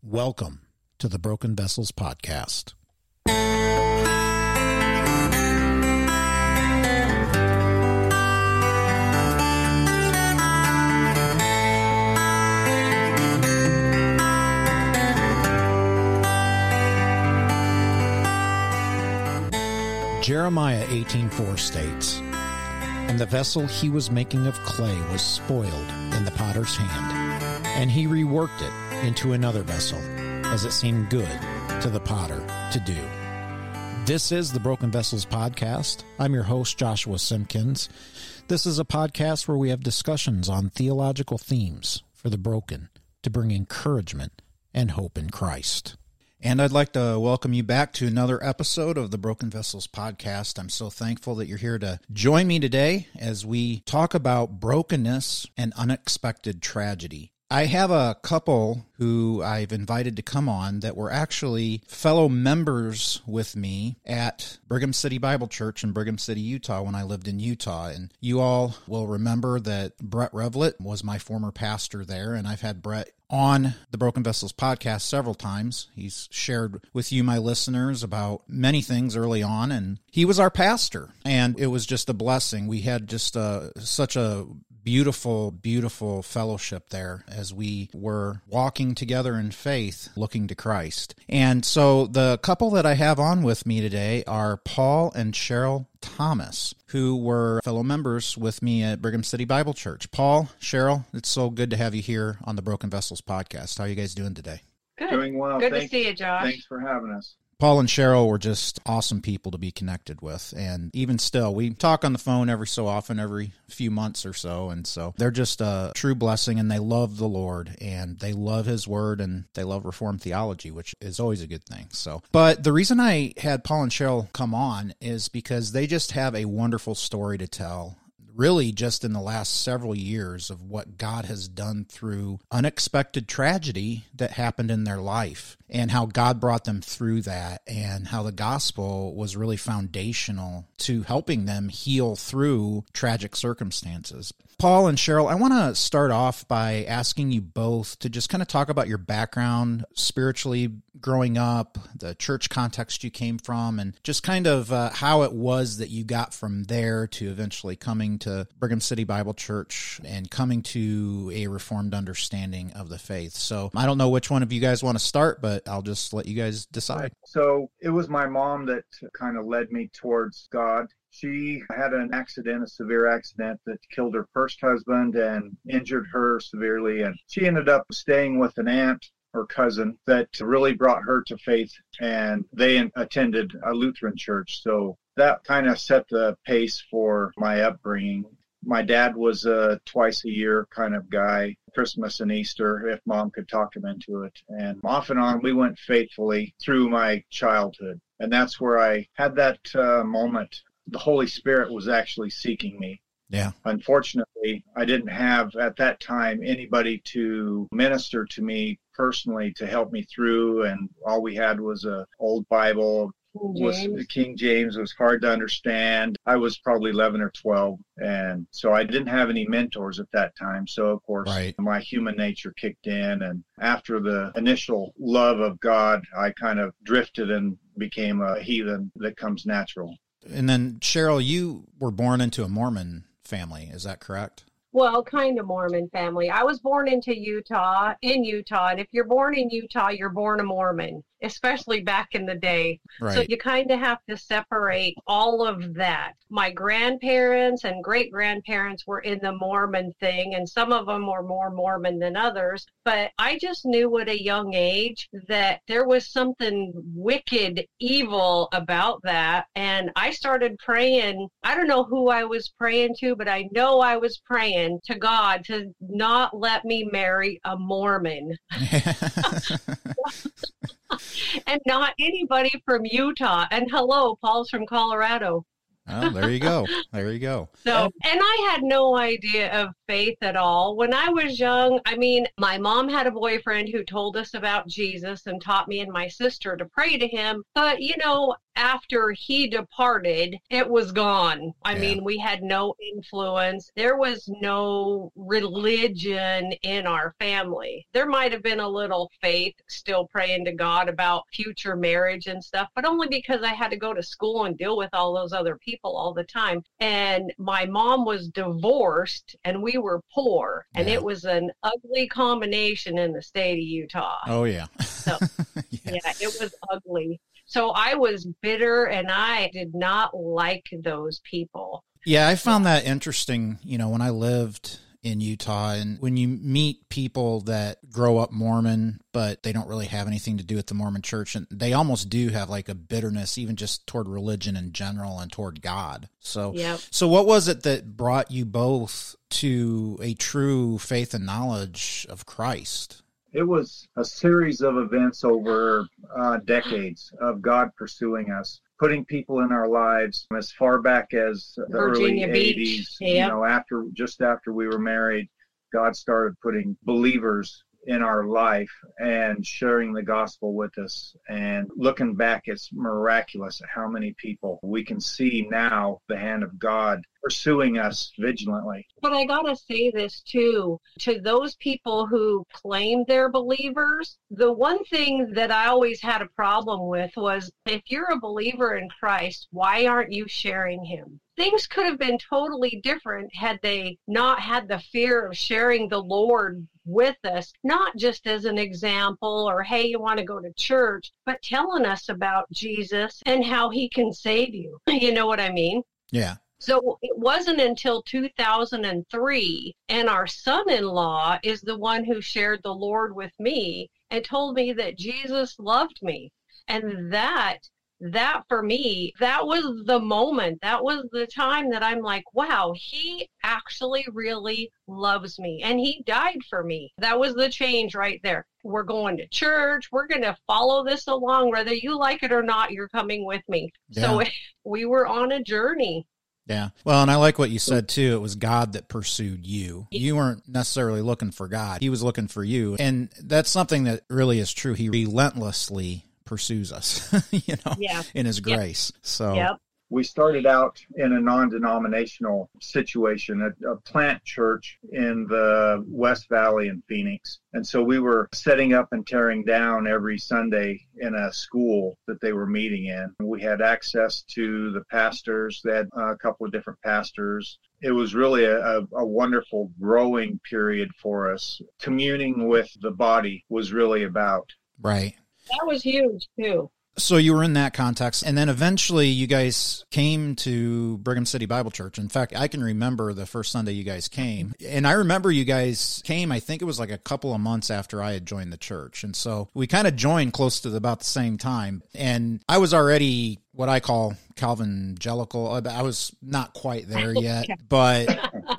Welcome to the Broken Vessels Podcast. Jeremiah 18:4 states, "And the vessel he was making of clay was spoiled in the potter's hand, and he reworked it into another vessel, as it seemed good to the potter to do." This is the Broken Vessels podcast. I'm your host Joshua Simpkins. This is a podcast where we have discussions on theological themes for the broken to bring encouragement and hope in Christ. And I'd like to welcome you back to another episode of the Broken Vessels podcast. I'm so thankful that you're here to join me today as we talk about brokenness and unexpected tragedy. I have a couple who I've invited to come on that were actually fellow members with me at Brigham City Bible Church in Brigham City, Utah, when I lived in Utah. And you all will remember that Brett Revlett was my former pastor there, and I've had Brett on the Broken Vessels podcast several times. He's shared with you, my listeners, about many things early on, and he was our pastor, and it was just a blessing. We had just a, such a beautiful, beautiful fellowship there as we were walking together in faith, looking to Christ. And so the couple that I have on with me today are Paul and Cherrell Thomas, who were fellow members with me at Brigham City Bible Church. Paul, Cherrell, it's so good to have you here on the Broken Vessels podcast. How are you guys doing today? Good. Doing well. Good Thanks- to see you, Josh. Thanks for having us. Paul and Cherrell were just awesome people to be connected with. And even still, we talk on the phone every so often, every few months or so. And so they're just a true blessing and they love the Lord and they love His Word and they love Reformed theology, which is always a good thing. So, but the reason I had Paul and Cherrell come on is because they just have a wonderful story to tell really just in the last several years of what God has done through unexpected tragedy that happened in their life and how God brought them through that and how the gospel was really foundational to helping them heal through tragic circumstances. Paul and Cherrell, I want to start off by asking you both to just kind of talk about your background spiritually growing up, the church context you came from, and just kind of uh, how it was that you got from there to eventually coming to Brigham City Bible Church and coming to a reformed understanding of the faith. So I don't know which one of you guys want to start, but I'll just let you guys decide. So it was my mom that kind of led me towards God. She had an accident, a severe accident that killed her first husband and injured her severely. And she ended up staying with an aunt or cousin that really brought her to faith. And they attended a Lutheran church. So that kind of set the pace for my upbringing. My dad was a twice a year kind of guy, Christmas and Easter, if mom could talk him into it. And off and on, we went faithfully through my childhood. And that's where I had that uh, moment. The Holy Spirit was actually seeking me. Yeah. Unfortunately, I didn't have at that time anybody to minister to me personally to help me through and all we had was a old Bible was King James was hard to understand. I was probably 11 or 12 and so I didn't have any mentors at that time. So of course Right. my human nature kicked in and after the initial love of God, I kind of drifted and became a heathen that comes natural. And then Cherrell, you were born into a Mormon family, is that correct? Well, kind of Mormon family. I was born into Utah, in Utah, and if you're born in Utah, you're born a Mormon, especially back in the day. So you kind of have to separate all of that. My grandparents and great grandparents were in the Mormon thing, and some of them were more Mormon than others. But I just knew at a young age that there was something wicked, evil about that. And I started praying. I don't know who I was praying to, but I know I was praying to God to not let me marry a Mormon and not anybody from Utah. And hello, Paul's from Colorado. oh, there you go. There you go. So, and I had no idea of faith at all. When I was young, I mean, my mom had a boyfriend who told us about Jesus and taught me and my sister to pray to him. But, you know, after he departed, it was gone. I Yeah. mean, we had no influence. There was no religion in our family. There might have been a little faith, still praying to God about future marriage and stuff, but only because I had to go to school and deal with all those other people all the time. And my mom was divorced and we were poor. And it was an ugly combination in the state of Utah. Oh yeah. Yeah, yes. it was ugly. So I was bitter and I did not like those people. Yeah, I found that interesting, you know, when I lived in Utah and when you meet people that grow up Mormon but they don't really have anything to do with the Mormon church and they almost do have like a bitterness even just toward religion in general and toward God. So Yep. so what was it that brought you both to a true faith and knowledge of Christ? It was a series of events over uh, decades of God pursuing us, putting people in our lives as far back as the Virginia early Beach, 80s. yeah. You know, after just after we were married, God started putting believers in our life and sharing the gospel with us. And looking back, it's miraculous how many people we can see now the hand of God pursuing us vigilantly. But I got to say this too to those people who claim they're believers. The one thing that I always had a problem with was if you're a believer in Christ, why aren't you sharing him? Things could have been totally different had they not had the fear of sharing the Lord with us, not just as an example or, hey, you want to go to church, but telling us about Jesus and how he can save you. You know what I mean? Yeah. So it wasn't until 2003, and our son in law is the one who shared the Lord with me and told me that Jesus loved me. And that, that for me, that was the moment. That was the time that I'm like, wow, he actually really loves me and he died for me. That was the change right there. We're going to church. We're going to follow this along. Whether you like it or not, you're coming with me. So we were on a journey. Yeah. Well, and I like what you said too. It was God that pursued you. You weren't necessarily looking for God. He was looking for you. And that's something that really is true. He relentlessly pursues us, you know, Yeah. in his Yep. grace. So, Yep. we started out in a non-denominational situation, a, a plant church in the West Valley in Phoenix. And so we were setting up and tearing down every Sunday in a school that they were meeting in. We had access to the pastors. They had a couple of different pastors. It was really a, a, a wonderful growing period for us. Communing with the body was really about. right. That was huge too. So you were in that context, and then eventually you guys came to Brigham City Bible Church. In fact, I can remember the first Sunday you guys came, and I remember you guys came. I think it was like a couple of months after I had joined the church, and so we kind of joined close to the, about the same time. And I was already what I call Calvangelical. Uh, I was not quite there yet, but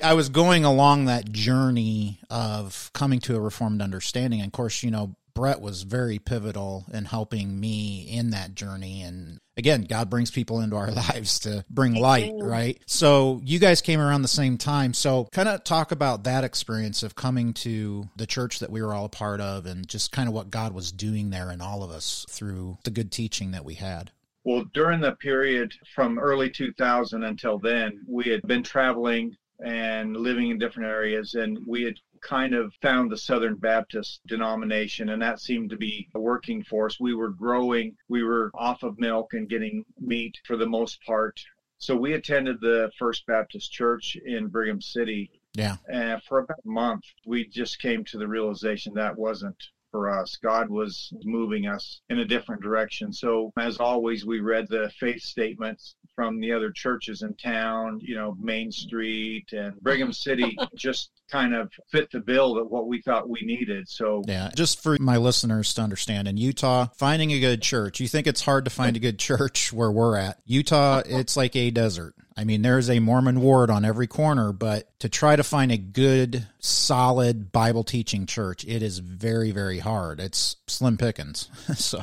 I was going along that journey of coming to a reformed understanding. And of course, you know, Brett was very pivotal in helping me in that journey. And again, God brings people into our lives to bring light, right? So you guys came around the same time. So kind of talk about that experience of coming to the church that we were all a part of and just kind of what God was doing there in all of us through the good teaching that we had. Well, during the period from early 2000 until then, we had been traveling and living in different areas, and we had kind of found the Southern Baptist denomination, and that seemed to be a working for us. We were growing, we were off of milk and getting meat for the most part. So we attended the First Baptist Church in Brigham City, Yeah. and for about a month, we just came to the realization that wasn't for us. God was moving us in a different direction. So, as always, we read the faith statements from the other churches in town, you know, Main Street and Brigham City just kind of fit the bill that what we thought we needed. So, Yeah. Just for my listeners to understand, in Utah, finding a good church, you think it's hard to find a good church where we're at. Utah, it's like a desert. I mean, there's a Mormon ward on every corner, but to try to find a good, solid Bible teaching church, it is very, very hard. It's slim pickings. so,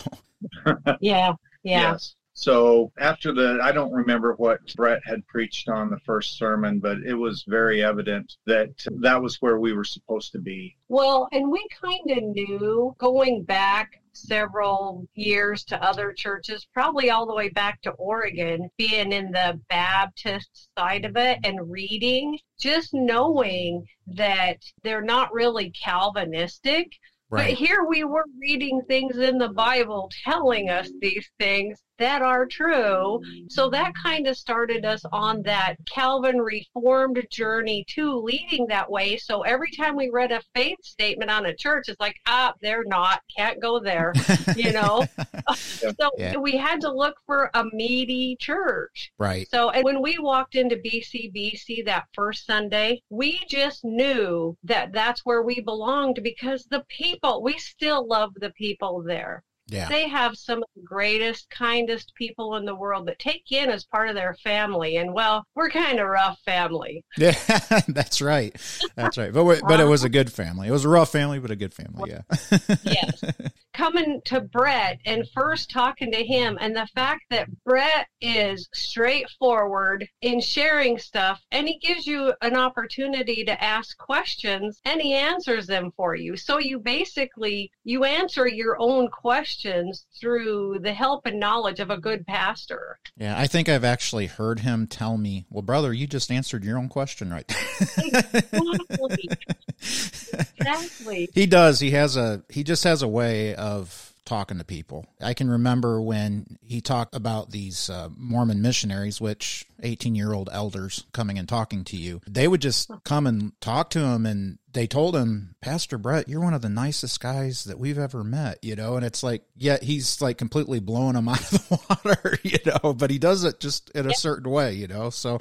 Yeah. Yeah. yes. So after the, I don't remember what Brett had preached on the first sermon, but it was very evident that that was where we were supposed to be. Well, and we kind of knew going back several years to other churches, probably all the way back to Oregon, being in the Baptist side of it and reading, just knowing that they're not really Calvinistic. Right. But here we were reading things in the Bible telling us these things that are true. So that kind of started us on that Calvin Reformed journey too, leading that way. So every time we read a faith statement on a church, it's like, ah, they're not, can't go there, you know? so yeah. we had to look for a meaty church. Right. So, and when we walked into BCBC that first Sunday, we just knew that that's where we belonged because the people, we still love the people there. Yeah. They have some of the greatest, kindest people in the world that take you in as part of their family. And well, we're kind of rough family. Yeah, that's right. That's right. But but it um, was a good family. It was a rough family, but a good family. Yeah. yes. Coming to Brett and first talking to him, and the fact that Brett is straightforward in sharing stuff, and he gives you an opportunity to ask questions, and he answers them for you. So you basically you answer your own questions through the help and knowledge of a good pastor. Yeah, I think I've actually heard him tell me, "Well, brother, you just answered your own question right." exactly. exactly. He does. He has a he just has a way of talking to people. I can remember when he talked about these uh, Mormon missionaries, which 18 year old elders coming and talking to you, they would just come and talk to him and they told him, Pastor Brett, you're one of the nicest guys that we've ever met, you know, and it's like, yeah, he's like completely blowing him out of the water, you know, but he does it just in a yep. certain way, you know, so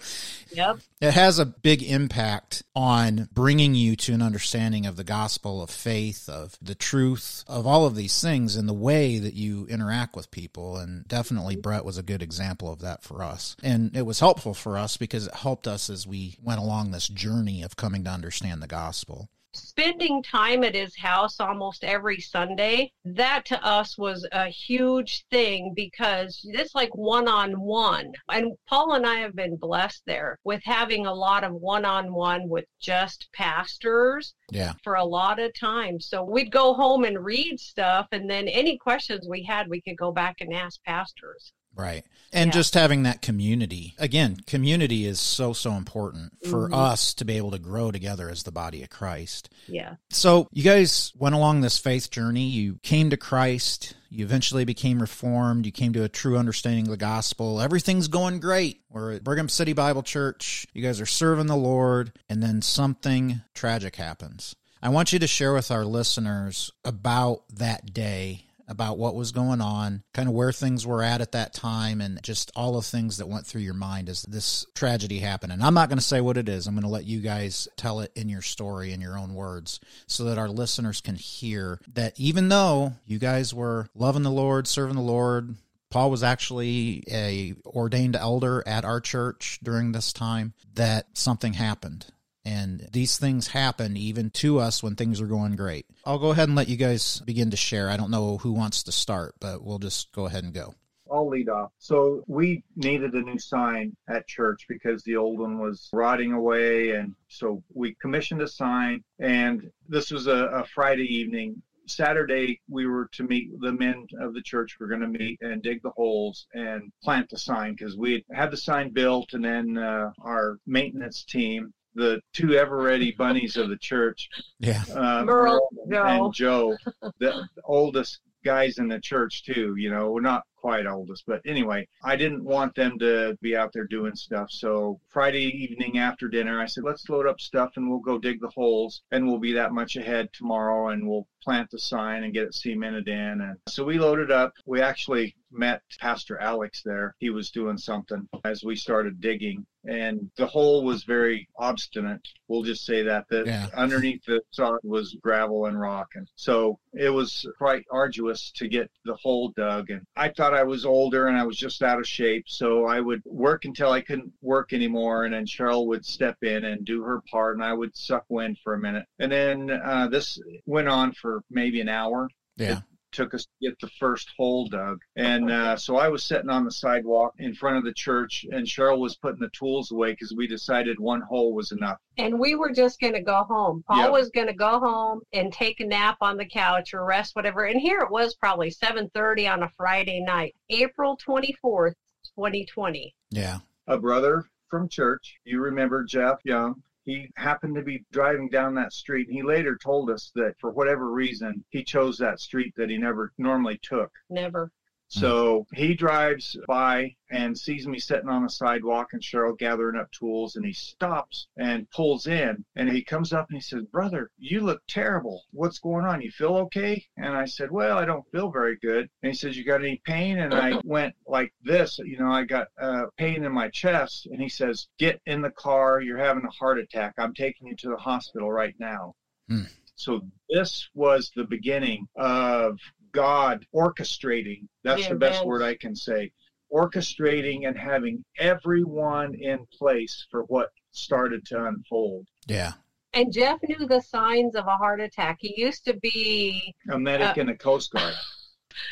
yep. it has a big impact on bringing you to an understanding of the gospel of faith, of the truth, of all of these things and the way that you interact with people. And definitely mm-hmm. Brett was a good example of that for us. And it was helpful for us because it helped us as we went along this journey of coming to understand the gospel spending time at his house almost every Sunday, that to us was a huge thing because it's like one on one. And Paul and I have been blessed there with having a lot of one on one with just pastors yeah. for a lot of time. So we'd go home and read stuff, and then any questions we had, we could go back and ask pastors. Right. And yeah. just having that community. Again, community is so, so important for mm-hmm. us to be able to grow together as the body of Christ. Yeah. So you guys went along this faith journey. You came to Christ. You eventually became reformed. You came to a true understanding of the gospel. Everything's going great. We're at Brigham City Bible Church. You guys are serving the Lord. And then something tragic happens. I want you to share with our listeners about that day about what was going on, kind of where things were at at that time, and just all the things that went through your mind as this tragedy happened. And I'm not going to say what it is. I'm going to let you guys tell it in your story, in your own words, so that our listeners can hear that even though you guys were loving the Lord, serving the Lord, Paul was actually a ordained elder at our church during this time that something happened and these things happen even to us when things are going great. I'll go ahead and let you guys begin to share. I don't know who wants to start, but we'll just go ahead and go. I'll lead off. So we needed a new sign at church because the old one was rotting away. And so we commissioned a sign. And this was a, a Friday evening. Saturday, we were to meet the men of the church. We are going to meet and dig the holes and plant the sign because we had the sign built, and then uh, our maintenance team the two ever ready bunnies of the church. Yeah. Uh, Merle, and Joe, the oldest guys in the church too. You know, we're not quite oldest, but anyway, I didn't want them to be out there doing stuff. So Friday evening after dinner, I said, let's load up stuff and we'll go dig the holes, and we'll be that much ahead tomorrow, and we'll plant the sign and get it cemented in. And so we loaded up. We actually met Pastor Alex there. He was doing something as we started digging and the hole was very obstinate. We'll just say that that yeah. underneath the sod was gravel and rock, and so it was quite arduous to get the hole dug. And I thought I was older and I was just out of shape, so I would work until I couldn't work anymore, and then Cherrell would step in and do her part, and I would suck wind for a minute, and then uh, this went on for maybe an hour. Yeah. It took us to get the first hole dug. And uh, so I was sitting on the sidewalk in front of the church, and Cherrell was putting the tools away because we decided one hole was enough. And we were just going to go home. Paul Yep. was going to go home and take a nap on the couch or rest, whatever. And here it was probably 7:30 on a Friday night, April 24th, 2020. Yeah. A brother from church, you remember Jeff Young, he happened to be driving down that street. He later told us that for whatever reason, he chose that street that he never normally took. Never. So he drives by and sees me sitting on the sidewalk and Cherrell gathering up tools and he stops and pulls in and he comes up and he says, Brother, you look terrible. What's going on? You feel okay? And I said, Well, I don't feel very good. And he says, You got any pain? And I went like this, you know, I got uh, pain in my chest. And he says, Get in the car. You're having a heart attack. I'm taking you to the hospital right now. Hmm. So this was the beginning of God orchestrating. That's The the best events. word I can say. Orchestrating and having everyone in place for what started to unfold. Yeah. And Jeff knew the signs of a heart attack. He used to be A medic Uh, in the Coast Guard.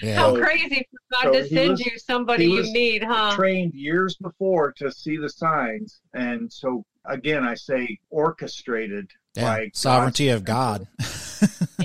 Yeah. how So- crazy for God so to send was- you somebody you need, huh? Trained years before to see the signs. And so, again, I say orchestrated Yeah. by Sovereignty God's- of God.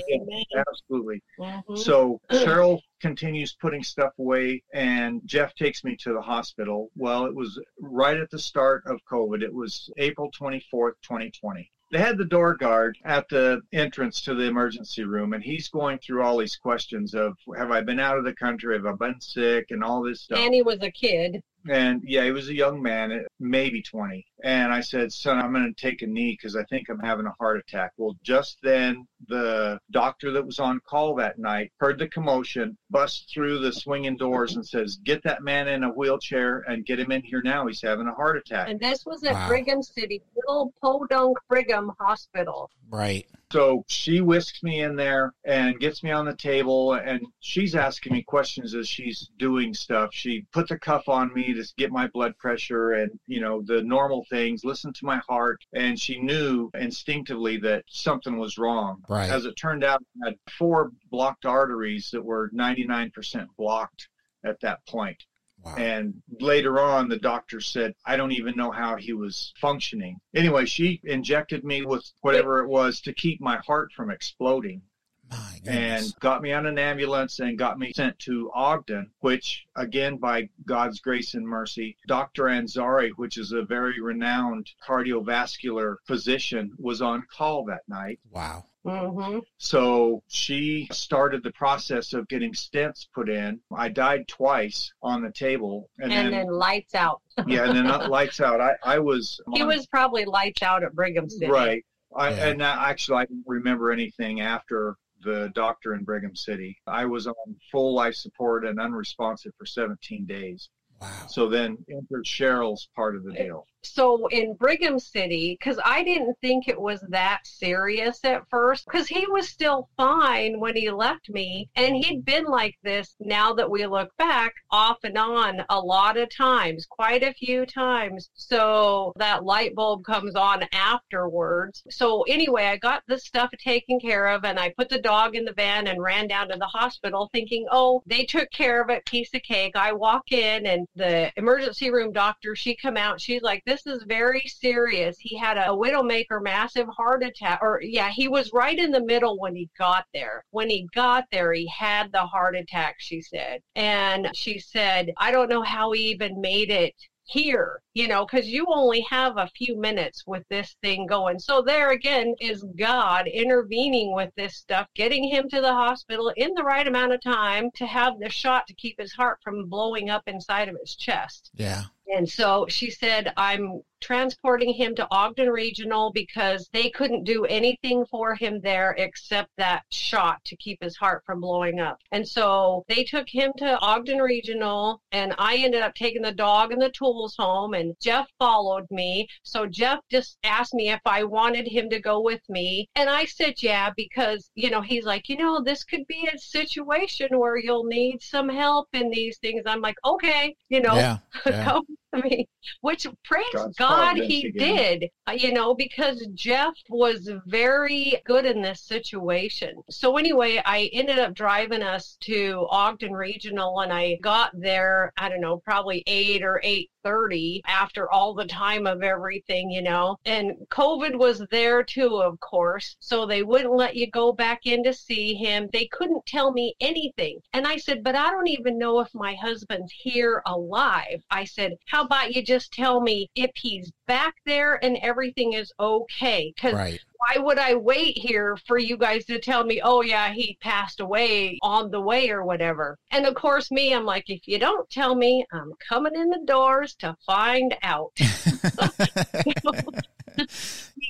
Absolutely. Mhm. So Cherrell continues putting stuff away, and Jeff takes me to the hospital. Well, it was right at the start of COVID. It was April 24th, 2020. They had the door guard at the entrance to the emergency room, and he's going through all these questions of Have I been out of the country? Have I been sick? And all this stuff. And he was a kid. And yeah, he was a young man, uh, maybe 20. And I said, son, I'm going to take a knee because I think I'm having a heart attack. Well, just then, the doctor that was on call that night heard the commotion, busts through the swinging doors and says, get that man in a wheelchair and get him in here now. He's having a heart attack. And this was at Wow. Brigham City, little Podunk Brigham Hospital. Right. So she whisks me in there and gets me on the table, and she's asking me questions as she's doing stuff. She put the cuff on me to get my blood pressure and, you know, the normal things, listen to my heart. And she knew instinctively that something was wrong. Right. As it turned out, I had four blocked arteries that were 99% blocked at that point. Wow. And later on, the doctor said, I don't even know how he was functioning. Anyway, she injected me with whatever it was to keep my heart from exploding My and got me on an ambulance and got me sent to Ogden, which, again, by God's grace and mercy, Dr. Anzari, which is a very renowned cardiovascular physician, was on call that night. Wow. Hmm So she started the process of getting stents put in. I died twice on the table. And, And, then lights out. yeah, and then that lights out. I, I was He on- was probably lights out at Brigham City. right. I, Yeah. And that, actually, I don't remember anything after the doctor in Brigham City. I was on full life support and unresponsive for 17 days. Wow. So then entered Cherrell's part of the deal. So in Brigham City, because I didn't think it was that serious at first, because he was still fine when he left me. And he'd been like this now that we look back off and on a lot of times, quite a few times. So that light bulb comes on afterwards. So anyway, I got this stuff taken care of and I put the dog in the van and ran down to the hospital thinking, oh, they took care of it, piece of cake. I walk in and the emergency room doctor, she come out, she's like, this is very serious. He had a widowmaker massive heart attack or yeah, he was right in the middle when he got there. When he got there, he had the heart attack, she said. And she said, I don't know how he even made it here, you know, because you only have a few minutes with this thing going. So there again is God intervening with this stuff, getting him to the hospital in the right amount of time to have the shot to keep his heart from blowing up inside of his chest. Yeah. And so she said, I'm transporting him to Ogden Regional because they couldn't do anything for him there except that shot to keep his heart from blowing up. And so they took him to Ogden Regional, and I ended up taking the dog and the tools home, and Jeff followed me. So Jeff just asked me if I wanted him to go with me. And I said, yeah, because, you know, he's like, you know, this could be a situation where you'll need some help in these things. I'm like, okay, you know, Yeah. Yeah. I mean, which praise God's God he again. did, uh, you know, because Jeff was very good in this situation. So anyway, I ended up driving us to Ogden Regional and I got there, I don't know, probably 8 or 8:30 after all the time of everything, you know. And COVID was there too, of course. So they wouldn't let you go back in to see him. They couldn't tell me anything. And I said, "But I don't even know if my husband's here alive." I said, "How about you just tell me if he's back there and everything is okay?" Cuz right why would I wait here for you guys to tell me, oh, yeah, he passed away on the way or whatever? And of course, me, I'm like, if you don't tell me, I'm coming in the doors to find out.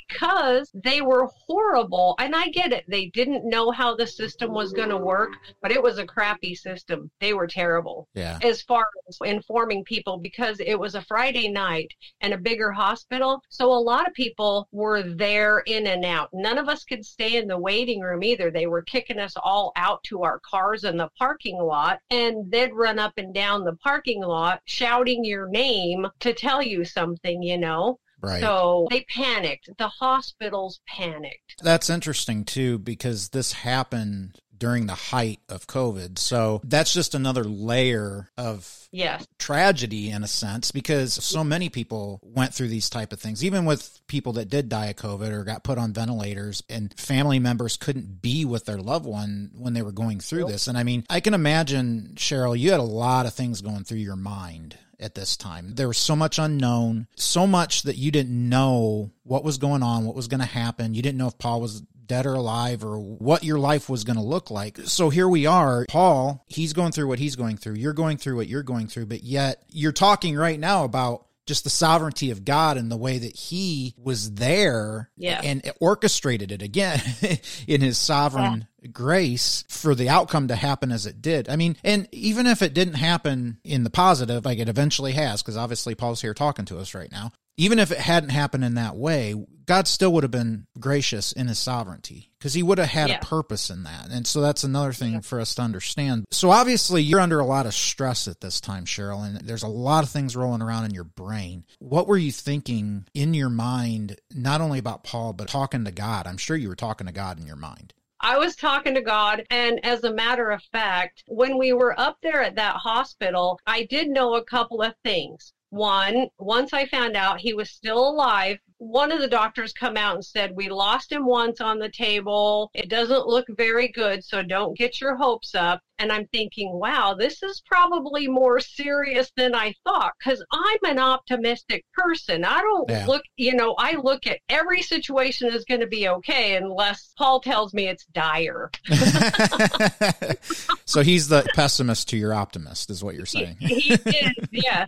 because they were horrible. And I get it. They didn't know how the system was going to work, but it was a crappy system. They were terrible. Yeah. As far as informing people because it was a Friday night and a bigger hospital. So a lot of people were there in and out. None of us could stay in the waiting room either. They were kicking us all out to our cars in the parking lot and they'd run up and down the parking lot shouting your name to tell you something, you know. Right. So they panicked. The hospitals panicked. That's interesting too, because this happened during the height of COVID. So that's just another layer of yes. tragedy in a sense because so many people went through these type of things. Even with people that did die of COVID or got put on ventilators and family members couldn't be with their loved one when they were going through this. And I mean, I can imagine Cherrell, you had a lot of things going through your mind at this time. There was so much unknown, so much that you didn't know what was going on, what was going to happen. You didn't know if Paul was dead or alive or what your life was going to look like. So here we are. Paul, he's going through what he's going through. You're going through what you're going through, but yet you're talking right now about just the sovereignty of God and the way that he was there yeah. and orchestrated it again in his sovereign. Grace for the outcome to happen as it did. I mean, and even if it didn't happen in the positive, like it eventually has, because obviously Paul's here talking to us right now, even if it hadn't happened in that way, God still would have been gracious in his sovereignty because he would have had yeah. a purpose in that. And so that's another thing yeah. for us to understand. So obviously, you're under a lot of stress at this time, Cherrell, and there's a lot of things rolling around in your brain. What were you thinking in your mind, not only about Paul, but talking to God? I'm sure you were talking to God in your mind. I was talking to God. And as a matter of fact, when we were up there at that hospital, I did know a couple of things. One, once I found out he was still alive, one of the doctors come out and said, We lost him once on the table. It doesn't look very good, so don't get your hopes up. And I'm thinking, wow, this is probably more serious than I thought because I'm an optimistic person. I don't yeah. look, you know, I look at every situation is going to be okay unless Paul tells me it's dire. so he's the pessimist to your optimist, is what you're saying. he, he is, yes.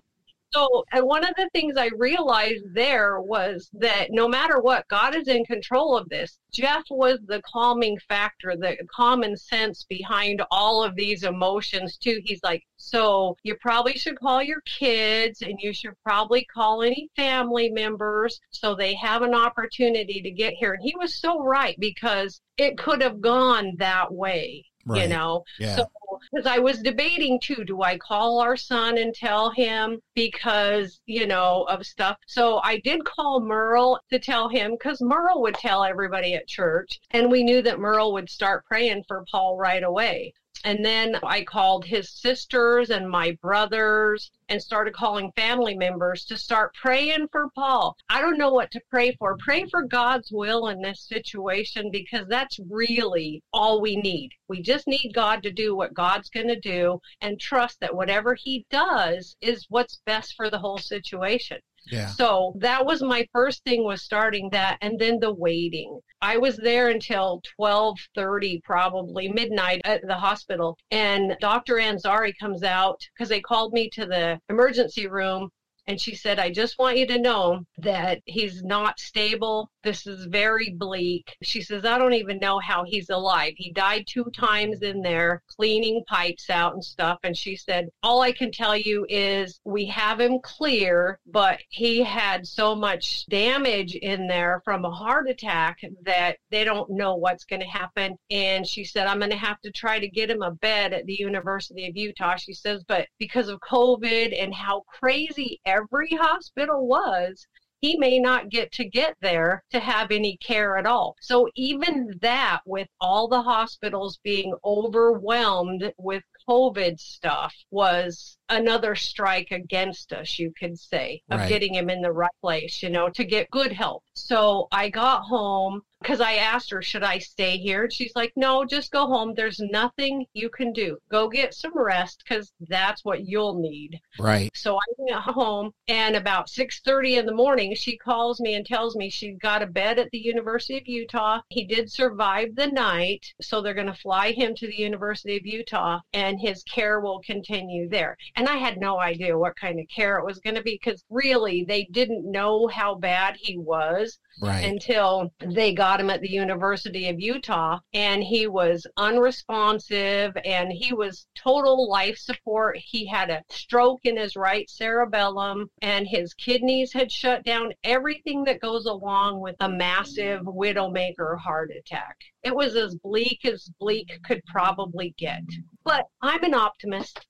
So, and one of the things I realized there was that no matter what, God is in control of this. Jeff was the calming factor, the common sense behind all of these emotions, too. He's like, so you probably should call your kids and you should probably call any family members so they have an opportunity to get here. And he was so right because it could have gone that way. Right. You know, yeah. so because I was debating too, do I call our son and tell him because, you know, of stuff? So I did call Merle to tell him because Merle would tell everybody at church. And we knew that Merle would start praying for Paul right away. And then I called his sisters and my brothers and started calling family members to start praying for Paul. I don't know what to pray for. Pray for God's will in this situation because that's really all we need. We just need God to do what God's going to do and trust that whatever he does is what's best for the whole situation. Yeah. So that was my first thing was starting that and then the waiting. I was there until 12:30 probably midnight at the hospital and Dr. Anzari comes out cuz they called me to the emergency room and she said, I just want you to know that he's not stable. This is very bleak. She says, I don't even know how he's alive. He died two times in there cleaning pipes out and stuff. And she said, All I can tell you is we have him clear, but he had so much damage in there from a heart attack that they don't know what's going to happen. And she said, I'm going to have to try to get him a bed at the University of Utah. She says, but because of COVID and how crazy every hospital was, he may not get to get there to have any care at all. So even that, with all the hospitals being overwhelmed with COVID stuff, was another strike against us, you could say, of Right. getting him in the right place, you know, to get good help. So I got home because I asked her, should I stay here? And she's like, no, just go home. There's nothing you can do. Go get some rest because that's what you'll need. Right. So I went home and about 6:30 in the morning she calls me and tells me she got a bed at the University of Utah. He did survive the night, so they're going to fly him to the University of Utah and his care will continue there. And I had no idea what kind of care it was going to be cuz really they didn't know how bad he was Right. until they got him at the University of Utah and he was unresponsive and he was total life support. He had a stroke in his right cerebellum and his kidneys had shut down everything that goes along with a massive widowmaker heart attack. It was as bleak as bleak could probably get. But I'm an optimist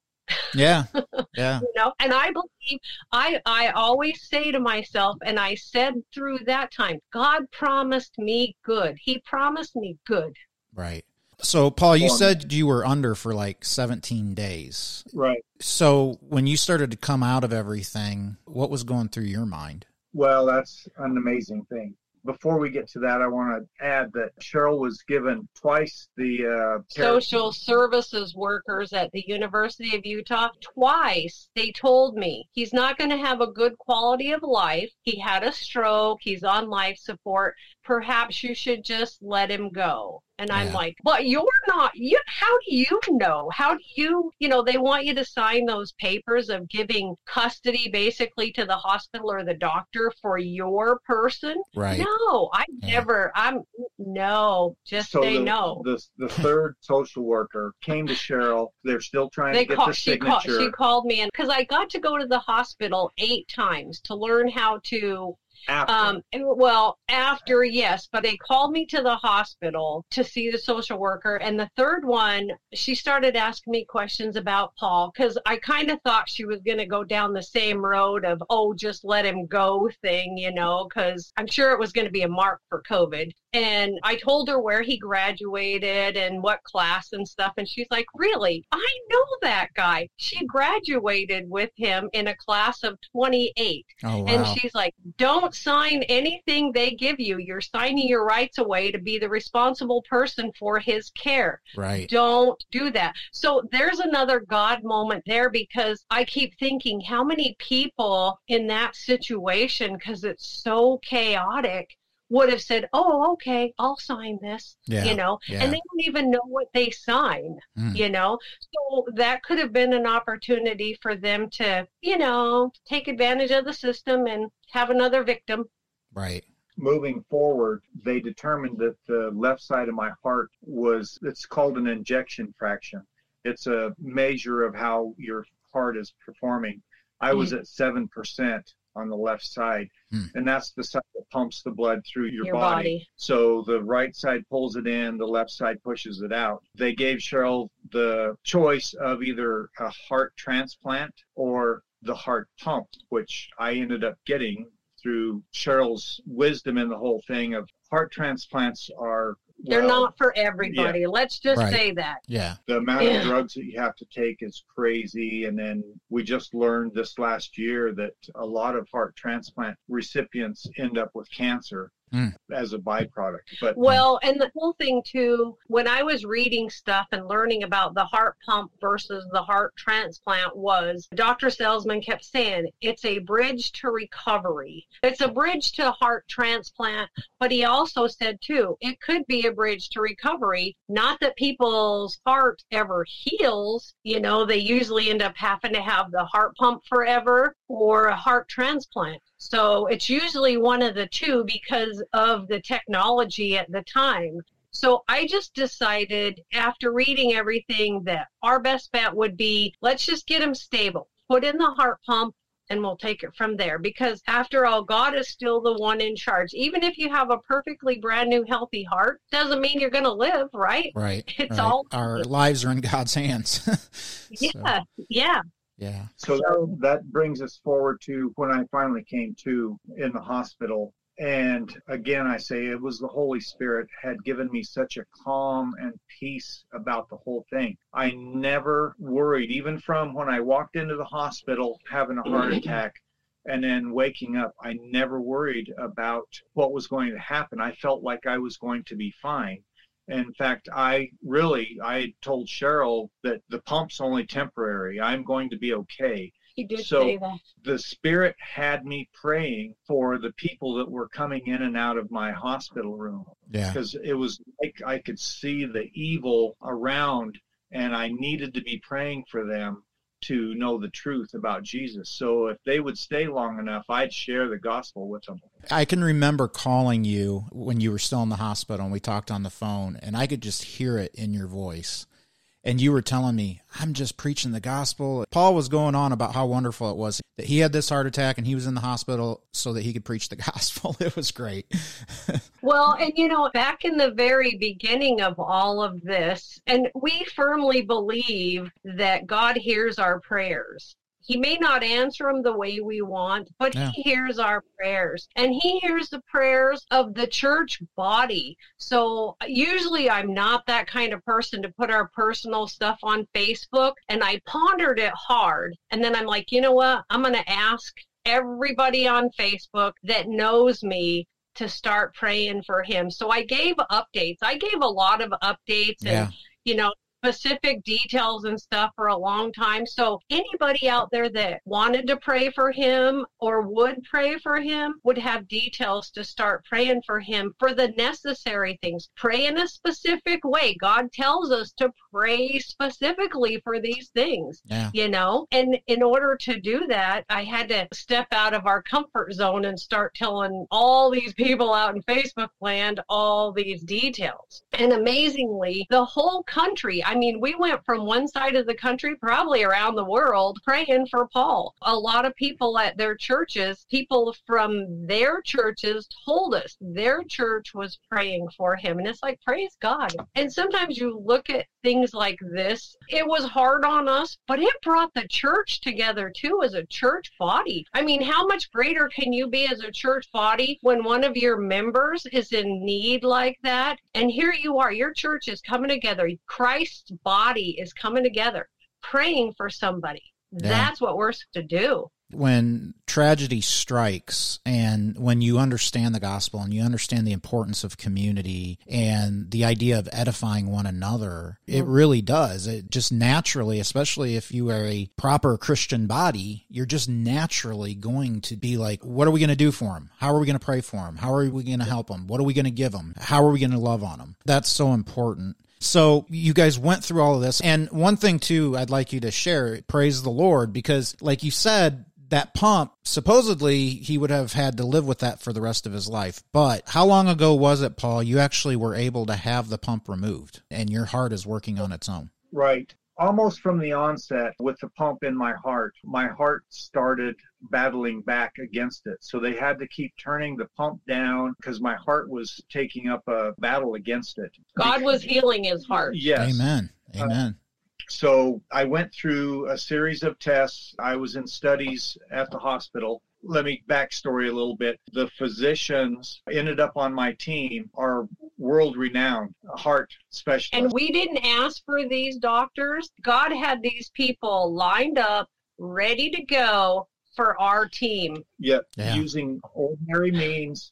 yeah. Yeah. you know and i believe i i always say to myself and i said through that time god promised me good he promised me good Right. So, Paul, you said you were under for like 17 days. Right. So, when you started to come out of everything, what was going through your mind? Well, that's an amazing thing. Before we get to that, I want to add that Cherrell was given twice the uh, social services workers at the university of utah twice. They told me he's not going to have a good quality of life. He had a stroke. He's on life support. Perhaps you should just let him go and i'm Yeah. like but you're not you how do you know how do you you know they want you to sign those papers of giving custody basically to the hospital or the doctor for your person Right. no i Yeah. never i'm no just so say the, no The, the third social worker came to Cherrell. They're still trying they to get call, the she called signature. she called me and because I got to go to the hospital eight times to learn how to after. um well after yes but they called me to the hospital to see the social worker and the third one she started asking me questions about Paul because I kind of thought she was going to go down the same road of oh just let him go thing you know because I'm sure it was going to be a mark for COVID and I told her where he graduated and what class and stuff. And she's like, Really? I know that guy. She graduated with him in a class of 28. Oh, wow. And she's like, Don't sign anything they give you. You're signing your rights away to be the responsible person for his care. Right. Don't do that. So there's another God moment there because I keep thinking how many people in that situation, because it's so chaotic, would have said, Oh, okay, I'll sign this, Yeah. you know, yeah. and they don't even know what they sign, Mm. you know. So that could have been an opportunity for them to, you know, take advantage of the system and have another victim. Right. moving forward, they determined that the left side of my heart was, it's called an injection fraction. It's a measure of how your heart is performing. I was at 7% on the left side, Hmm. and that's the side that pumps the blood through your, Your body. So the right side pulls it in, the left side pushes it out. They gave Cherrell the choice of either a heart transplant or the heart pump, which I ended up getting through Cherrell's wisdom in the whole thing of heart transplants are They're well, not for everybody. Let's just Right. say that. Yeah. the amount Yeah. of drugs that you have to take is crazy. And then we just learned this last year that a lot of heart transplant recipients end up with cancer Mm. as a byproduct. But Well, and the whole thing too, when I was reading stuff and learning about the heart pump versus the heart transplant was Dr. Selzman kept saying it's a bridge to recovery. It's a bridge to heart transplant, but he also said too, it could be a bridge to recovery. Not that people's heart ever heals, you know, they usually end up having to have the heart pump forever or a heart transplant. So it's usually one of the two because of the technology at the time. So I just decided after reading everything that our best bet would be let's just get him stable, put in the heart pump, and we'll take it from there. Because after all, God is still the one in charge. Even if you have a perfectly brand new healthy heart, doesn't mean you're going to live, right? Right. It's right. all our lives are in God's hands. so, yeah. Yeah. So that, that brings us forward to when I finally came to in the hospital and again, I say it was the Holy Spirit had given me such a calm and peace about the whole thing. I never worried, even from when I walked into the hospital having a heart attack and then waking up, I never worried about what was going to happen. I felt like I was going to be fine. In fact, I really, I told Cherrell that the pump's only temporary. I'm going to be okay. He did so say that. the spirit had me praying for the people that were coming in and out of my hospital room Yeah. because it was like I could see the evil around and I needed to be praying for them to know the truth about Jesus. So if they would stay long enough, I'd share the gospel with them. I can remember calling you when you were still in the hospital and we talked on the phone and I could just hear it in your voice. And you were telling me, I'm just preaching the gospel. Paul was going on about how wonderful it was that he had this heart attack and he was in the hospital so that he could preach the gospel. It was great. well, and you know, back in the very beginning of all of this, and we firmly believe that God hears our prayers. He may not answer them the way we want, but Yeah. he hears our prayers and he hears the prayers of the church body. So usually I'm not that kind of person to put our personal stuff on Facebook. And I pondered it hard. And then I'm like, you know what? I'm going to ask everybody on Facebook that knows me to start praying for him. So I gave updates. I gave a lot of updates Yeah. and, you know, specific details and stuff for a long time. So anybody out there that wanted to pray for him or would pray for him would have details to start praying for him for the necessary things. Pray in a specific way. God tells us to pray specifically for these things Yeah. you know and in order to do that i had to step out of our comfort zone and start telling all these people out in facebook land all these details and amazingly the whole country i mean we went from one side of the country probably around the world praying for paul. A lot of people at their churches people from their churches told us their church was praying for him. And it's like praise god. And sometimes you look at things like this it was hard on us but it brought the church together too as a church body. I mean how much greater can you be as a church body when one of your members is in need like that? And here you are your church is coming together body is coming together praying for somebody Yeah. that's what we're supposed to do when tragedy strikes and when you understand the gospel and you understand the importance of community and the idea of edifying one another, it mm-hmm. really does. It just naturally, especially if you are a proper Christian body, you're just naturally going to be like, what are we going to do for him? How are we going to pray for him? How are we going to help him? What are we going to give him? How are we going to love on him? That's so important. So you guys went through all of this. And one thing too, I'd like you to share, praise the Lord, because like you said, that pump, supposedly he would have had to live with that for the rest of his life. But how long ago was it, Paul? You actually were able to have the pump removed and your heart is working on its own. Right. Almost from the onset, with the pump in my heart, my heart started battling back against it. So they had to keep turning the pump down because my heart was taking up a battle against it. god was healing his heart Yes. Amen. Uh, Amen. So I went through a series of tests. I was in studies at the hospital. Let me backstory a little bit. The physicians ended up on my team are world renowned heart specialists. And we didn't ask for these doctors. God had these people lined up, ready to go for our team yet Yeah. using ordinary means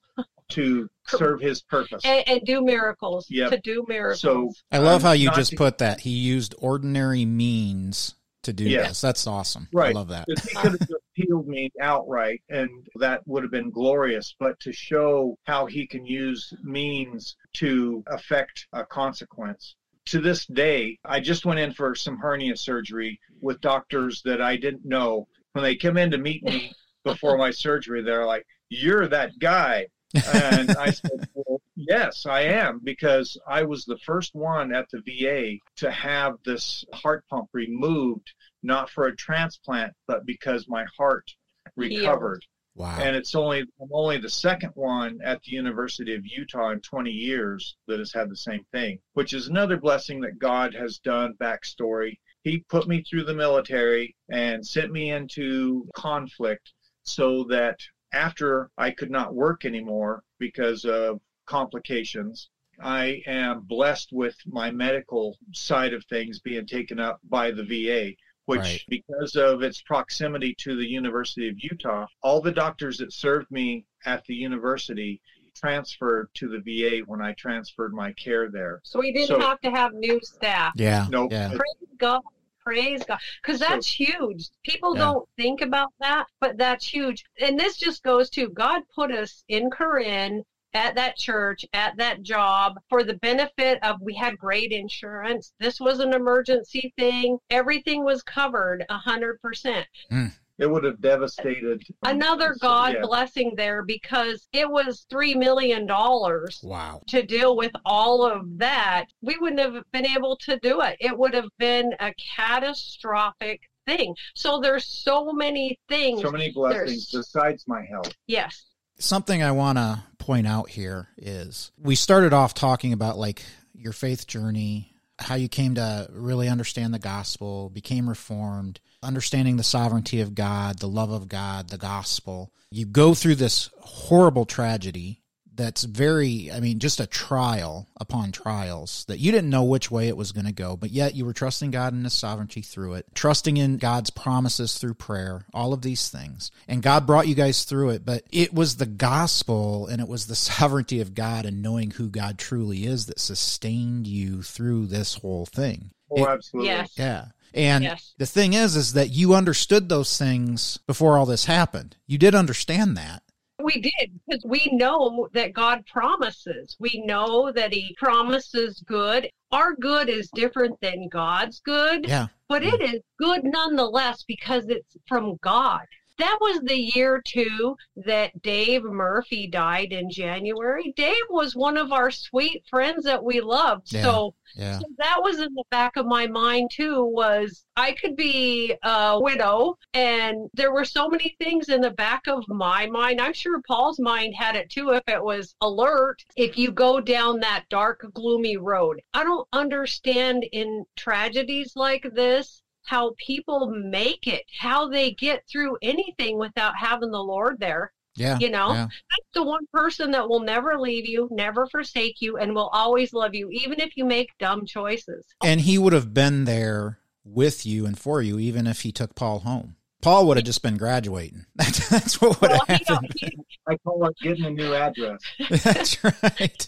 to serve his purpose. and, and do miracles. Yep. To do miracles. So I love I'm how you just to- put that. He used ordinary means to do Yeah. this. That's awesome. Right. I love that. He could have appealed me outright, and that would have been glorious. But to show how he can use means to affect a consequence. To this day, I just went in for some hernia surgery with doctors that I didn't know. When they come in to meet me, before my surgery. They're like, "You're that guy." And I said, well, yes, I am, because I was the first one at the VA to have this heart pump removed, not for a transplant, but because my heart recovered. Wow. And it's only I'm only the second one at the University of Utah in 20 years that has had the same thing, which is another blessing that God has done. Backstory: He put me through the military and sent me into conflict so that after I could not work anymore because of complications, I am blessed with my medical side of things being taken up by the VA, which, Right. because of its proximity to the University of Utah, all the doctors that served me at the university transferred to the VA when I transferred my care there. So we didn't So- have to have new staff. Yeah. Nope. Yeah. Praise God. Praise God. Because that's huge. People Yeah. don't think about that, but that's huge. And this just goes to God put us in Corinne at that church, at that job for the benefit of we had great insurance. This was an emergency thing. Everything was covered a hundred percent. Hmm. It would have devastated Another God yeah. blessing there because it was three million dollars Wow. to deal with all of that, we wouldn't have been able to do it. It would have been a catastrophic thing. So there's so many things. so many blessings There's- besides my health. yes. Something I want to point out here is we started off talking about like your faith journey, how you came to really understand the gospel, became reformed, understanding the sovereignty of God, the love of God, the gospel. You go through this horrible tragedy that's very, I mean, just a trial upon trials that you didn't know which way it was going to go, but yet you were trusting God in His sovereignty through it, trusting in God's promises through prayer, all of these things. And God brought you guys through it, but it was the gospel and it was the sovereignty of God and knowing who God truly is that sustained you through this whole thing. Oh, It- absolutely. Yes. yeah. And Yes. the thing is, is that you understood those things before all this happened. You did understand that. We did because we know that God promises. We know that He promises good. Our good is different than God's good, Yeah. but it is good nonetheless because it's from God. That was the year too that Dave Murphy died in January. Dave was one of our sweet friends that we loved. Yeah. So Yeah. so that was in the back of my mind too was i could be a widow and there were so many things in the back of my mind i'm sure paul's mind had it too if it was alert if you go down that dark gloomy road i don't understand in tragedies like this how people make it how they get through anything without having the lord there Yeah. you know Yeah. that's the one person that will never leave you, never forsake you, and will always love you, even if you make dumb choices. And he would have been there with you and for you, even if he took Paul home. Paul would have just been graduating. That's, that's what would Well, have happened. he- I call it getting a new address. That's right.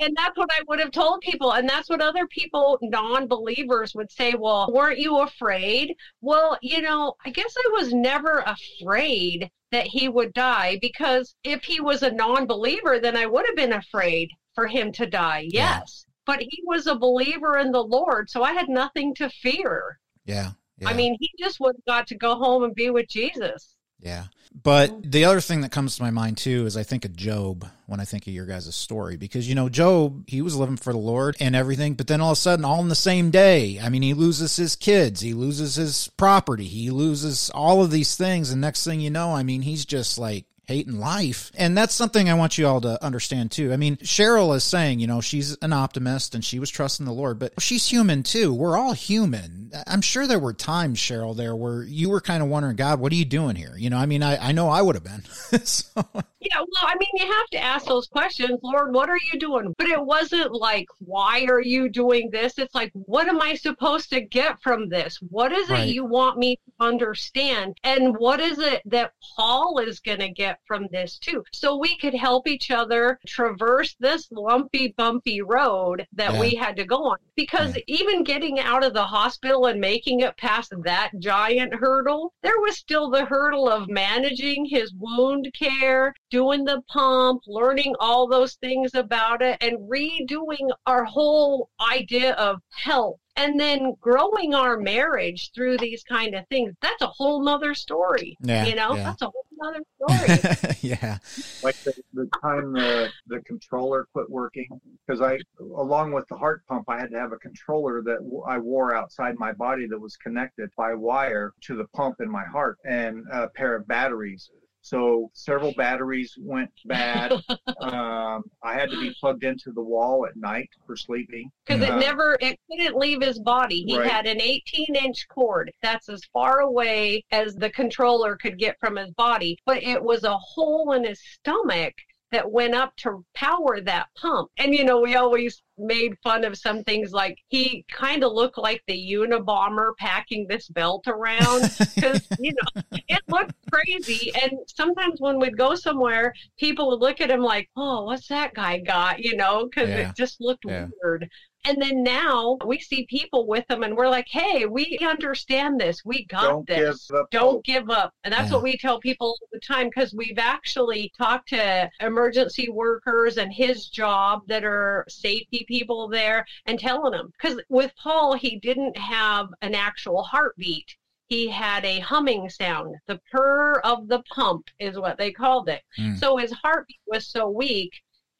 and that's what I would have told people. And that's what other people, non believers, would say, Well, weren't you afraid? Well, you know, I guess I was never afraid that he would die because if he was a non believer, then I would have been afraid for him to die. Yeah. Yes. But he was a believer in the Lord, so I had nothing to fear. Yeah. Yeah. I mean, he just would have got to go home and be with Jesus. Yeah. But the other thing that comes to my mind too is I think of Job when I think of your guys' story because you know Job he was living for the Lord and everything but then all of a sudden all in the same day I mean he loses his kids he loses his property he loses all of these things and next thing you know I mean he's just like hating life. And that's something I want you all to understand too. I mean Cherrell is saying you know she's an optimist and she was trusting the Lord but she's human too. We're all human. I'm sure there were times Cherrell there where you were kind of wondering God what are you doing here? You know I mean I, I know I would have been. So Yeah, well, I mean, you have to ask those questions. Lord, what are you doing? But it wasn't like, why are you doing this? It's like, what am I supposed to get from this? What is Right. it you want me to understand? And what is it that Paul is going to get from this too? So we could help each other traverse this lumpy, bumpy road that Yeah. we had to go on. Because even getting out of the hospital and making it past that giant hurdle, there was still the hurdle of managing his wound care, doing the pump, learning all those things about it, and redoing our whole idea of health. And then growing our marriage through these kind of things. That's a whole nother story. Yeah, You know, yeah. that's a whole another story. yeah. Like the, the time the the controller quit working, because I, along with the heart pump, I had to have a controller that w- I wore outside my body that was connected by wire to the pump in my heart, and a pair of batteries. So several batteries went bad. um, I had to be plugged into the wall at night for sleeping. because Uh, it never it couldn't leave his body he Right. had an 18 inch cord that's as far away as the controller could get from his body but it was a hole in his stomach that went up to power that pump and you know we always made fun of some things like he kind of looked like the unabomber packing this belt around because you know it looked crazy and sometimes when we'd go somewhere people would look at him like oh what's that guy got you know because Yeah. it just looked Yeah. weird and then now we see people with them and we're like hey we understand this we got Don't this give don't hope. give up. And that's Yeah. what we tell people all the time because we've actually talked to emergency workers and his job that are safety people there and telling them. Because with Paul, he didn't have an actual heartbeat. He had a humming sound. The purr of the pump is what they called it. Mm. So his heartbeat was so weak,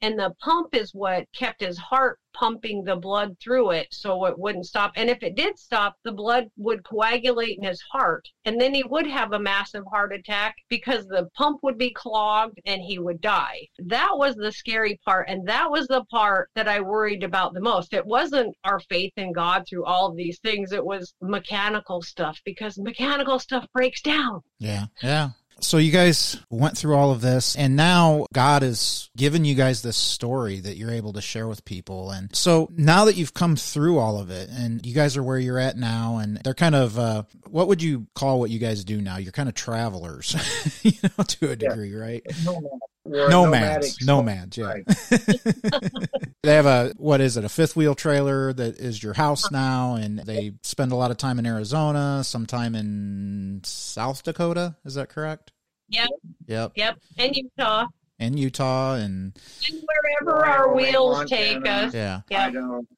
and the pump is what kept his heart pumping the blood through it so it wouldn't stop. And if it did stop, the blood would coagulate in his heart. And then he would have a massive heart attack because the pump would be clogged and he would die. That was the scary part. And that was the part that I worried about the most. It wasn't our faith in God through all of these things, it was mechanical stuff because mechanical stuff breaks down. Yeah. Yeah. So you guys went through all of this and now God has given you guys this story that you're able to share with people. And so now that you've come through all of it and you guys are where you're at now and they're kind of, uh, what would you call what you guys do now? You're kind of travelers, you know, to a degree, right? Nomad. We're a Nomads, nomads, yeah. Right. they have a what is it? A fifth wheel trailer that is your house now, and they spend a lot of time in Arizona, some time in South Dakota. Is that correct? Yep. Yep. Yep. And Utah. And Utah, and And wherever our Wyoming, wheels take us. yeah, Yeah.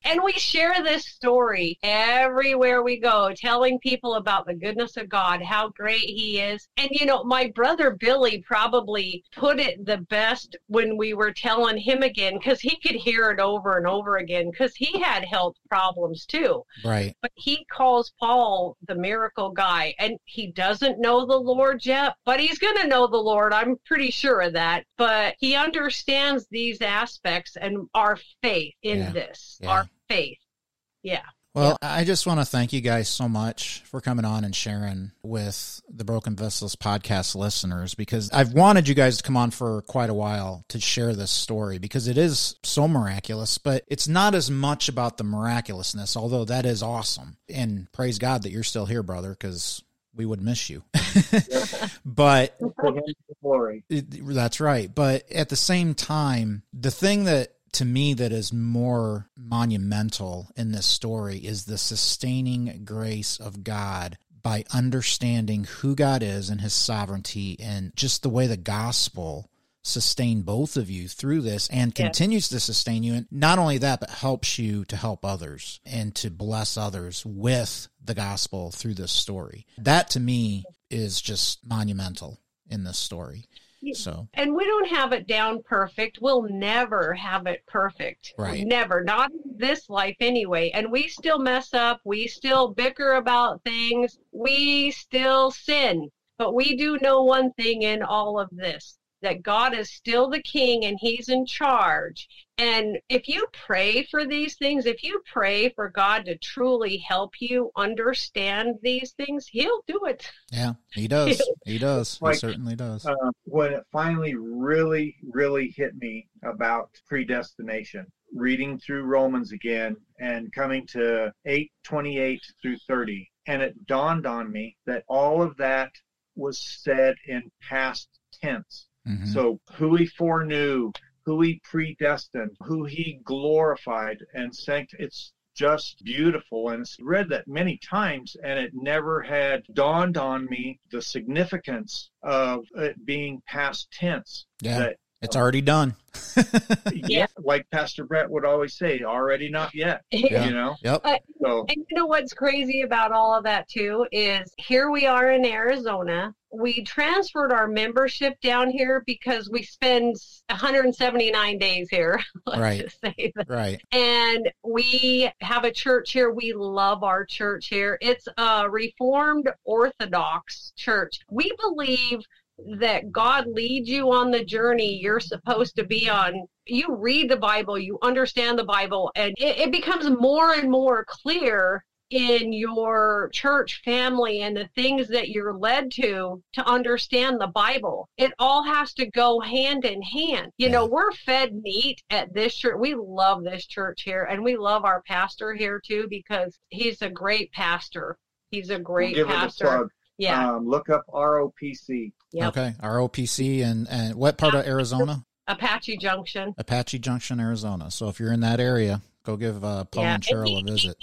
And we share this story everywhere we go, telling people about the goodness of God, how great He is. And, you know, my brother Billy probably put it the best when we were telling him again, because he could hear it over and over again, because he had health problems too. right. But he calls Paul the miracle guy, and he doesn't know the Lord yet, but he's going to know the Lord. I'm pretty sure of that. But he understands these aspects and our faith in Yeah. this, Yeah. our faith. Yeah. Well, I just want to thank you guys so much for coming on and sharing with the Broken Vessels podcast listeners because I've wanted you guys to come on for quite a while to share this story because it is so miraculous, but it's not as much about the miraculousness, although that is awesome. And praise God that you're still here, brother, because we would miss you. but To him be the glory. it- that's right. But at the same time, the thing that to me that is more monumental in this story is the sustaining grace of God by understanding who God is and his sovereignty and just the way the gospel sustained both of you through this and continues to sustain you and not only that but helps you to help others and to bless others with the gospel through this story that to me is just monumental in this story so And we don't have it down perfect. We'll never have it perfect. Right. Never. Not this life anyway. And we still mess up. We still bicker about things. We still sin. But we do know one thing in all of this that God is still the king and he's in charge. And if you pray for these things, if you pray for God to truly help you understand these things, he'll do it. yeah he does he does he Like, certainly does Uh, when it finally really, really hit me about predestination, reading through Romans again and coming to 8 28 through 30, and it dawned on me that all of that was said in past tense. Mhm. So, who he foreknew, who he predestined, who he glorified and sanct. It's just beautiful. And it's read that many times, and it never had dawned on me the significance of it being past tense. yeah That, it's already done yeah, like Pastor Brett would always say, already not yet. Yeah. You know? yep So, And you know what's crazy about all of that too is here we are in Arizona. We transferred our membership down here because we spend 179 days here. Let's Right. just say that. Right. And we have a church here. We love our church here. It's a Reformed Orthodox church. We believe that God leads you on the journey you're supposed to be on. You read the Bible, you understand the Bible, and it, it becomes more and more clear in your church family and the things that you're led to to understand the Bible. It all has to go hand in hand. You know, we're fed meat at this church. We love this church here and we love our pastor here too because he's a great pastor. He's a We'll great give it a pastor. plug. Yeah. Um, look up ROPC. Yep. Okay. ROPC and and what part of Arizona? Apache Junction. Apache Junction, Arizona. So if you're in that area, go give uh, Paul Yeah, and Cherrell and a visit.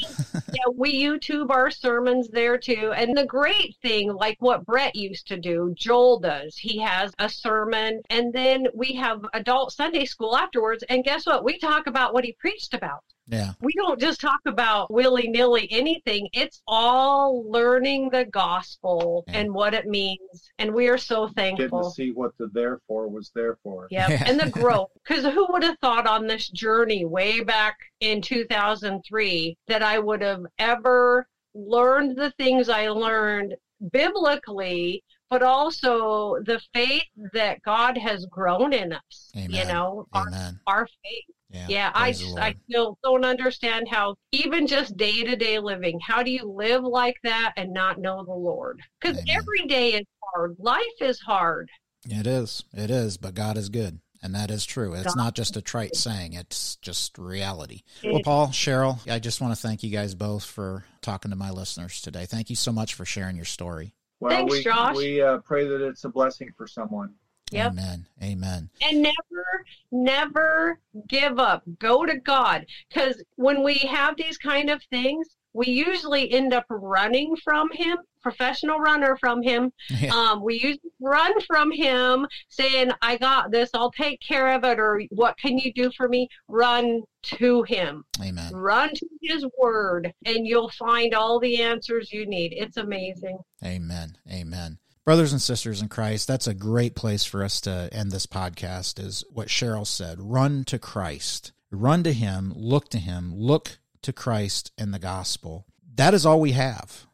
yeah, we YouTube our sermons there too. And the great thing, like what Brett used to do, Joel does. He has a sermon, and then we have adult Sunday school afterwards. And guess what? We talk about what he preached about. Yeah. We don't just talk about willy nilly anything. It's all learning the gospel Yeah. and what it means. And we are so Getting to see what the therefore was there for. Yep. Yeah. And the growth. Because who would have thought on this journey way back in 2003 that I would have ever learned the things I learned biblically, but also the faith that God has grown in us. You Amen. know, our, our faith. Yeah. Yeah, I Praise the just Lord. I still don't understand how even just day to day living, how do you live like that and not know the Lord? Because every day is hard. Life is hard. It is. It is. But God is good. And that is true. It's God- not just a trite saying, it's just reality. Well, Paul, Cherrell, I just want to thank you guys both for talking to my listeners today. Thank you so much for sharing your story. Well, Thanks, we, Josh. we uh, pray that it's a blessing for someone. Yep. Amen. Amen. and never never give up go to god because when we have these kind of things we usually end up running from him professional runner from him Yeah. um, we usually run from him saying i got this i'll take care of it or what can you do for me run to him Amen. run to his word and you'll find all the answers you need it's amazing Amen. Amen. Brothers and sisters in Christ, that's a great place for us to end this podcast is what Cherrell said. Run to Christ. Run to him, look to him, look to Christ and the gospel. That is all we have.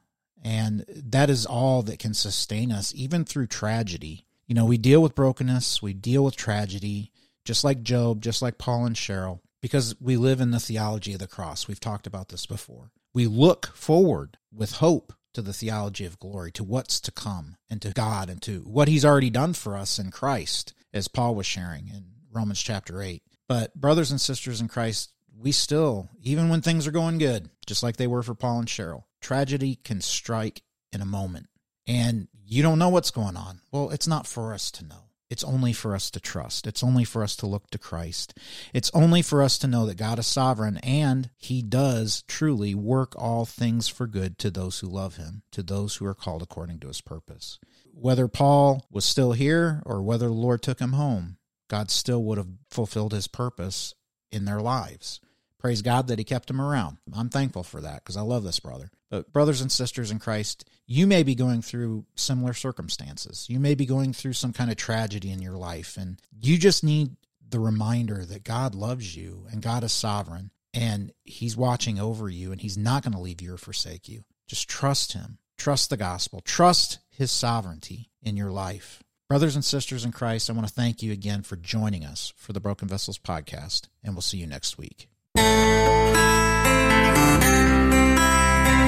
And that is all that can sustain us even through tragedy. You know, we deal with brokenness, we deal with tragedy, just like Job, just like Paul and Cherrell, because we live in the theology of the cross. We've talked about this before. We look forward with hope to the theology of glory, to what's to come, and to God, and to what He's already done for us in Christ, as Paul was sharing in Romans chapter 8. But, brothers and sisters in Christ, we still, even when things are going good, just like they were for Paul and Cherrell, tragedy can strike in a moment. And you don't know what's going on. Well, it's not for us to know. It's only for us to trust. It's only for us to look to Christ. It's only for us to know that God is sovereign and He does truly work all things for good to those who love Him, to those who are called according to His purpose. Whether Paul was still here or whether the Lord took him home, God still would have fulfilled His purpose in their lives. Praise God that He kept him around. I'm thankful for that because I love this brother. But, brothers and sisters in Christ, you may be going through similar circumstances. You may be going through some kind of tragedy in your life, and you just need the reminder that God loves you and God is sovereign and He's watching over you and He's not going to leave you or forsake you. Just trust Him. Trust the gospel. Trust His sovereignty in your life. Brothers and sisters in Christ, I want to thank you again for joining us for the Broken Vessels podcast, and we'll see you next week.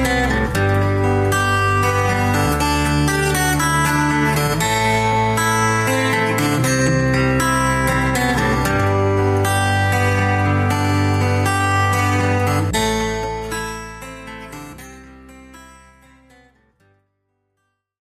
Música